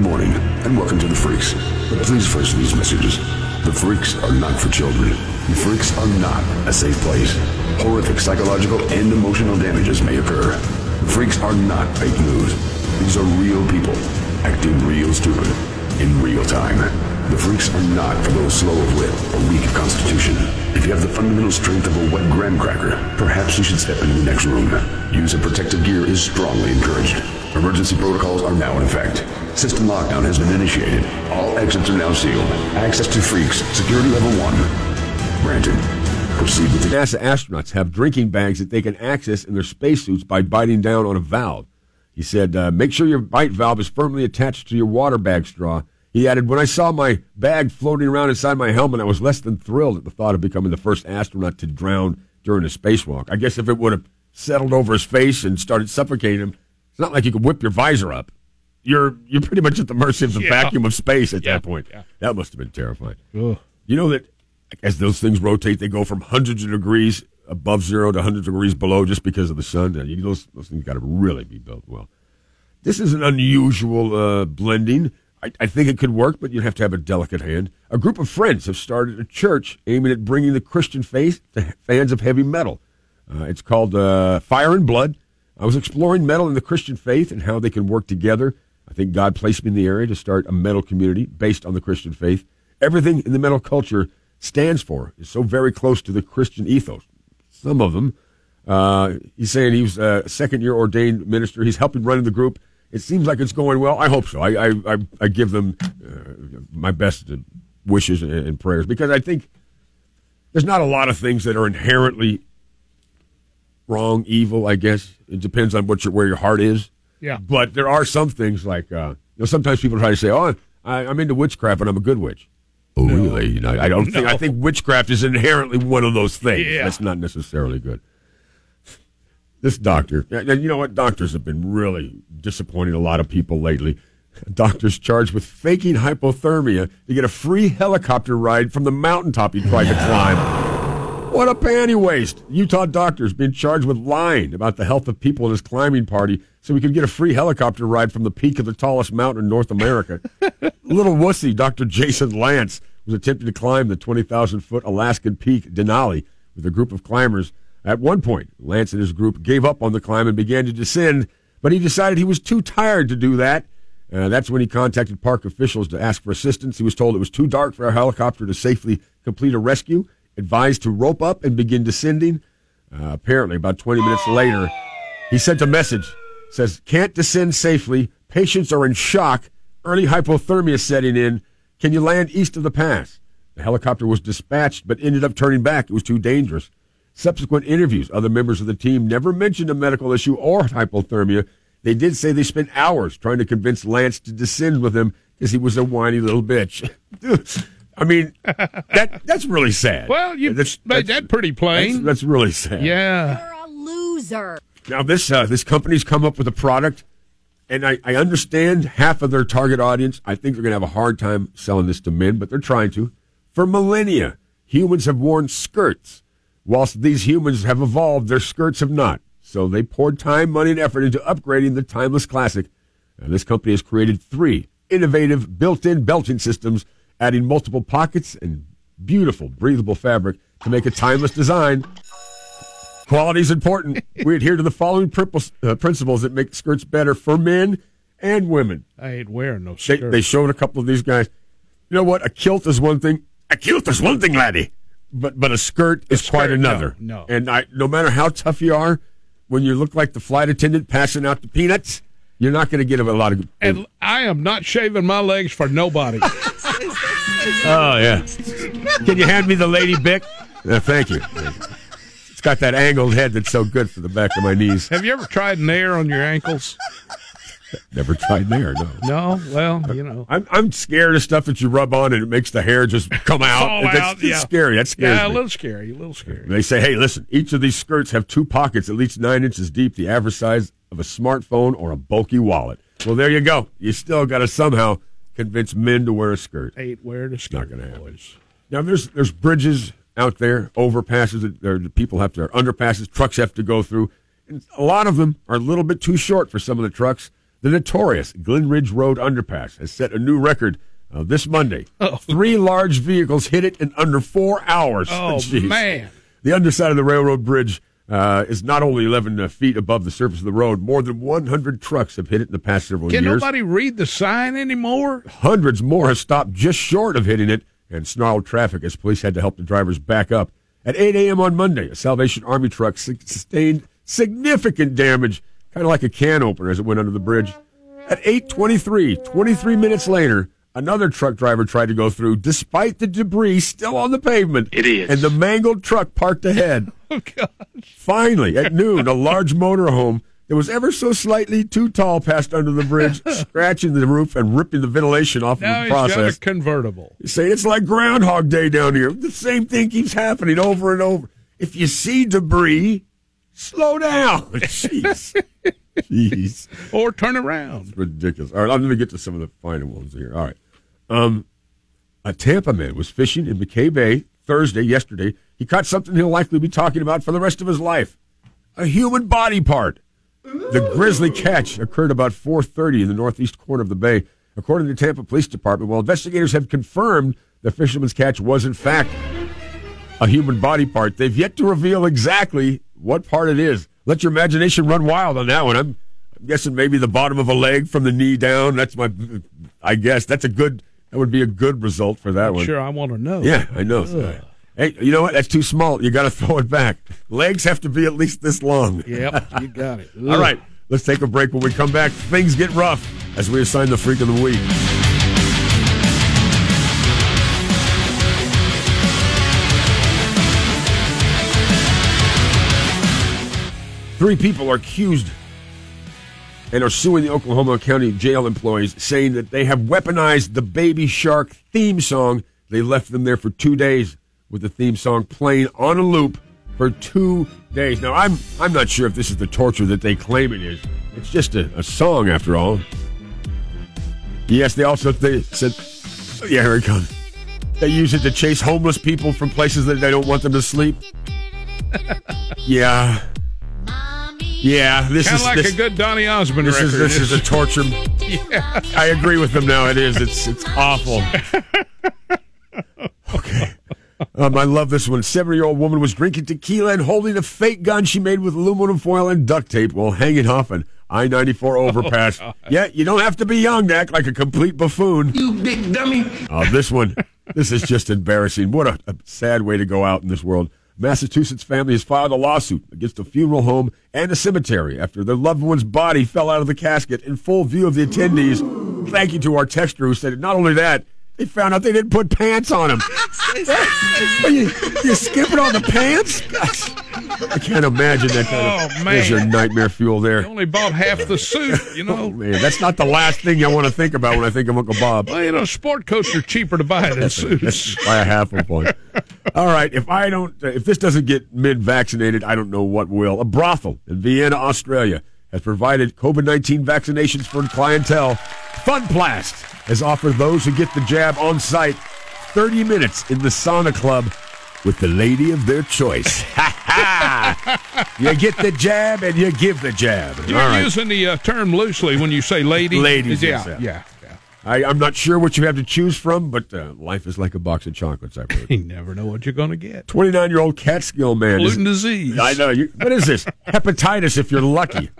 good morning, and welcome to the Freaks. But please first these messages. The Freaks are not for children. The Freaks are not a safe place. Horrific psychological and emotional damages may occur. The Freaks are not fake news. These are real people acting real stupid in real time. The Freaks are not for those slow of wit or weak of constitution. If you have the fundamental strength of a wet graham cracker, perhaps you should step into the next room. Use of protective gear is strongly encouraged. Emergency protocols are now in effect. System lockdown has been initiated. All exits are now sealed. Access to Freaks, security level 1. Granted. Proceed with the NASA astronauts have drinking bags that they can access in their spacesuits by biting down on a valve. He said, uh, make sure your bite valve is firmly attached to your water bag straw. He added, when I saw my bag floating around inside my helmet, I was less than thrilled at the thought of becoming the first astronaut to drown during a spacewalk. I guess if it would have settled over his face and started suffocating him, it's not like you can whip your visor up. You're you're pretty much at the mercy of the Yeah. vacuum of space at Yeah, that point. yeah. That must have been terrifying. You know that as those things rotate, they go from hundreds of degrees above zero to hundreds of degrees below just because of the sun. Now, you- Those, those things got to really be built well. This is an unusual uh, blending. I, I think it could work, but you'd have to have a delicate hand. A group of friends have started a church aiming at bringing the Christian faith to fans of heavy metal. Uh, it's called uh, Fire and Blood. I was exploring metal and the Christian faith and how they can work together. I think God placed me in the area to start a metal community based on the Christian faith. Everything in the metal culture stands for is so very close to the Christian ethos. Some of them. Uh, he's saying he was a second year ordained minister. He's helping run the group. It seems like it's going well. I hope so. I I, I, I give them uh, my best wishes and, and prayers because I think there's not a lot of things that are inherently wrong, evil. I guess it depends on what your where your heart is. Yeah. But there are some things like uh, you know sometimes people try to say, "Oh, I, I'm into witchcraft and I'm a good witch." Oh, really? You know, I don't think. I think witchcraft is inherently one of those things. Yeah. That's not necessarily good. This doctor, and you know what? Doctors have been really disappointing a lot of people lately. Doctors charged with faking hypothermia to get a free helicopter ride from the mountaintop he tried to climb. What a panty waste! Utah doctors being charged with lying about the health of people in his climbing party so he could get a free helicopter ride from the peak of the tallest mountain in North America. Little wussy Dr. Jason Lance was attempting to climb the 20,000 foot Alaskan peak Denali with a group of climbers. At one point, Lance and his group gave up on the climb and began to descend, but he decided he was too tired to do that. Uh, that's when he contacted park officials to ask for assistance. He was told it was too dark for a helicopter to safely complete a rescue, advised to rope up and begin descending. Uh, apparently, about 20 minutes later, he sent a message. Says, can't descend safely. Patients are in shock. Early hypothermia setting in. Can you land east of the pass? The helicopter was dispatched, but ended up turning back. It was too dangerous. Subsequent interviews, other members of the team never mentioned a medical issue or hypothermia. They did say they spent hours trying to convince Lance to descend with him because he was a whiny little bitch. I mean, that that's really sad. Well, you That's- made that's- that pretty plain. That's, that's really sad. yeah. You're a loser. Now this uh, this company's come up with a product, and I, I understand half of their target audience. I think they're going to have a hard time selling this to men, but they're trying to. For millennia, humans have worn skirts. Whilst these humans have evolved, their skirts have not. So they poured time, money, and effort into upgrading the timeless classic. And this company has created three innovative built-in belting systems, adding multiple pockets and beautiful breathable fabric to make a timeless design Quality is important. we adhere to the following principles, uh, principles that make skirts better for men and women. I ain't wearing no They, skirt. they showed a couple of these guys. You know what? A kilt is one thing. A kilt is one thing, laddie. But but a skirt is quite skirt, no, another. no. And I, no matter how tough you are, when you look like the flight attendant passing out the peanuts, you're not going to get a lot of. and I am not shaving my legs for nobody. oh yeah. Can you hand me the lady Bic? Uh, thank you. It's got that angled head that's so good for the back of my knees. Have you ever tried Nair on your ankles? Never tried there. No. No. Well, you know. I'm I'm scared of stuff that you rub on and it makes the hair just come out. Fall That's, out, that's yeah. scary. That scares Yeah, a me. little scary. A little scary. They say, hey, listen, each of these skirts have two pockets at least nine inches deep, the average size of a smartphone or a bulky wallet. Well, there you go. You still got to somehow convince men to wear a skirt. Ain't wearing a skirt. Not going to happen. Now, there's there's bridges out there, overpasses that there, people have to, underpasses, trucks have to go through. And a lot of them are a little bit too short for some of the trucks. The notorious Glen Ridge Road underpass has set a new record uh, this Monday. Three large vehicles hit it in under four hours. Oh, Jeez. man. The underside of the railroad bridge uh, is not only 11 uh, feet above the surface of the road, more than 100 trucks have hit it in the past several Can years. Can nobody read the sign anymore? Hundreds more have stopped just short of hitting it and snarled traffic as police had to help the drivers back up. At 8 a.m. on Monday, a Salvation Army truck sustained significant damage, kind of like a can opener as it went under the bridge. At 8:23, 23 minutes later, another truck driver tried to go through, despite the debris still on the pavement. Idiots. And the mangled truck parked ahead. Oh, God. Finally, at noon, a large motorhome that was ever so slightly too tall passed under the bridge, scratching the roof and ripping the ventilation off Now of he's the got process. a convertible. Say it's like Groundhog Day down here. The same thing keeps happening over and over. If you see debris, slow down. Jeez. Jeez. Or turn around. Ridiculous. All right, let me get to some of the finer ones here. All right. Um, a Tampa man was fishing in McKay Bay Thursday, yesterday. He caught something he'll likely be talking about for the rest of his life. A human body part. The grisly catch occurred about 4:30 in the northeast corner of the bay. According to the Tampa Police Department, while investigators have confirmed the fisherman's catch was in fact a human body part, they've yet to reveal exactly what part it is. Let your imagination run wild on that one. I'm, I'm guessing maybe the bottom of a leg from the knee down. That's my, I guess that's a good. That would be a good result for that one. Sure, I want to know. Yeah, I know. Hey, you know what? That's too small. You got to throw it back. Legs have to be at least this long. Yep, you got it. All right, let's take a break. When we come back, things get rough as we assign the freak of the week. Three people are accused and are suing the Oklahoma County jail employees, saying that they have weaponized the Baby Shark theme song. They left them there for two days with the theme song playing on a loop for two days. Now, I'm I'm not sure if this is the torture that they claim it is. It's just a, a song, after all. Yes, they also they said, yeah, here it comes. They use it to chase homeless people from places that they don't want them to sleep. yeah. Yeah, this Kind is like this, a good Donny Osmond this record. is this is a torture. yeah. I agree with them now. It is. It's it's awful. Okay. Um, I love this one. Seven year old woman was drinking tequila and holding a fake gun she made with aluminum foil and duct tape while hanging off an I 94 overpass. yeah, you don't have to be young to act like a complete buffoon. You big dummy. Oh, this one, this is just embarrassing. What a, a sad way to go out in this world. Massachusetts family has filed a lawsuit against a funeral home and a cemetery after their loved one's body fell out of the casket in full view of the attendees. Thank you to our texter who said, not only that, they found out they didn't put pants on them. Are you, you skipping on the pants? Gosh, I can't imagine that kind Oh, of. man. There's your nightmare fuel there. You only bought half the suit, you Oh, know. man, that's not the last thing I want to think about when I think of Uncle Bob. Well, you know, sport coats are cheaper to buy than suits. by a half a point. All right, if I don't, uh, if this doesn't get mid vaccinated, I don't know what will. A brothel in Vienna, Australia, has provided COVID nineteen vaccinations for clientele. Funpalast has offered those who get the jab on site thirty minutes in the sauna club with the lady of their choice. Ha ha! You get the jab and you give the jab. You're All right. using the uh, term loosely when you say lady. Ladies, Yeah, yes, yeah. yeah, yeah. I, I'm not sure what you have to choose from, but uh, life is like a box of chocolates. I've heard. You never know what you're going to get. 29 year old Catskill man. is- Gluten disease. I know. You, what is this? Hepatitis if you're lucky.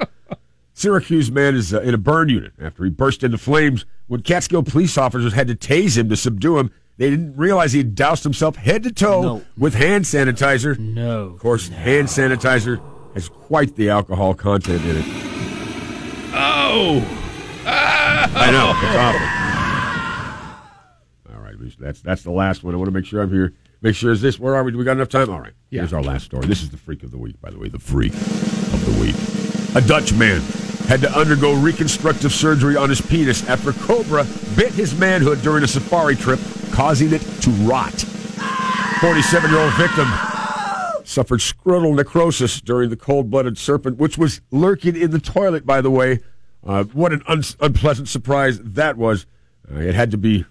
Syracuse man is uh, in a burn unit after he burst into flames. When Catskill police officers had to tase him to subdue him, they didn't realize he had doused himself head to toe No. with hand sanitizer. No. Of course, hand sanitizer has quite the alcohol content in it. Oh, I know. It's awful. All right, that's that's the last one. I want to make sure I'm here. Make sure is this. Where are we? Do we got enough time? All right. Yeah. Here's our last story. This is the freak of the week, by the way. The freak of the week. A Dutch man had to undergo reconstructive surgery on his penis after cobra bit his manhood during a safari trip, causing it to rot. 47 year old victim suffered scrotal necrosis during the cold blooded serpent, which was lurking in the toilet, by the way. Uh, what an un- unpleasant surprise that was. Uh, it had to be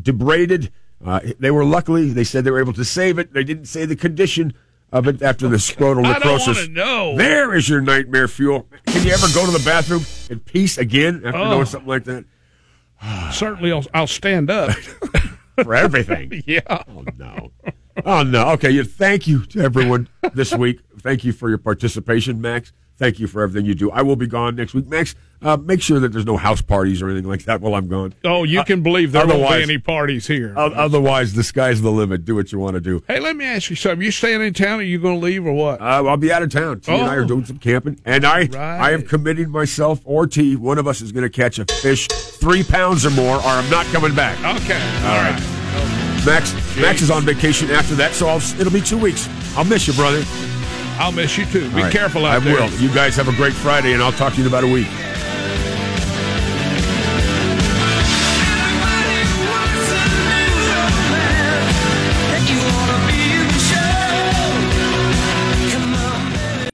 debrided. Uh, they were luckily, they said they were able to save it. They didn't say the condition Uh, but after the scrotal necrosis, know. there is your nightmare fuel. Can you ever go to the bathroom in peace again after Oh. doing something like that? Certainly, I'll, I'll stand up. For everything. yeah. Oh no. Oh no. Okay. Thank you to everyone this week. Thank you for your participation, Max. Thank you for everything you do. I will be gone next week, Max. Uh, make sure that there's no house parties or anything like that while I'm gone. Oh, you can believe there won't be any parties here. O- Otherwise, the sky's the limit. Do what you want to do. hey, let me ask you something. You staying in town? Or you going to leave or what? Uh, I'll be out of town. T and I are Oh. doing some camping, and I Right. I am committing myself or T. One of us is going to catch a fish three pounds or more, or I'm not coming back. Okay. All right. Max Max is on vacation after that, so I'll, it'll be two weeks. I'll miss you, brother. I'll miss you too. Be right. careful out I there. I will. You guys have a great Friday, and I'll talk to you in about a week.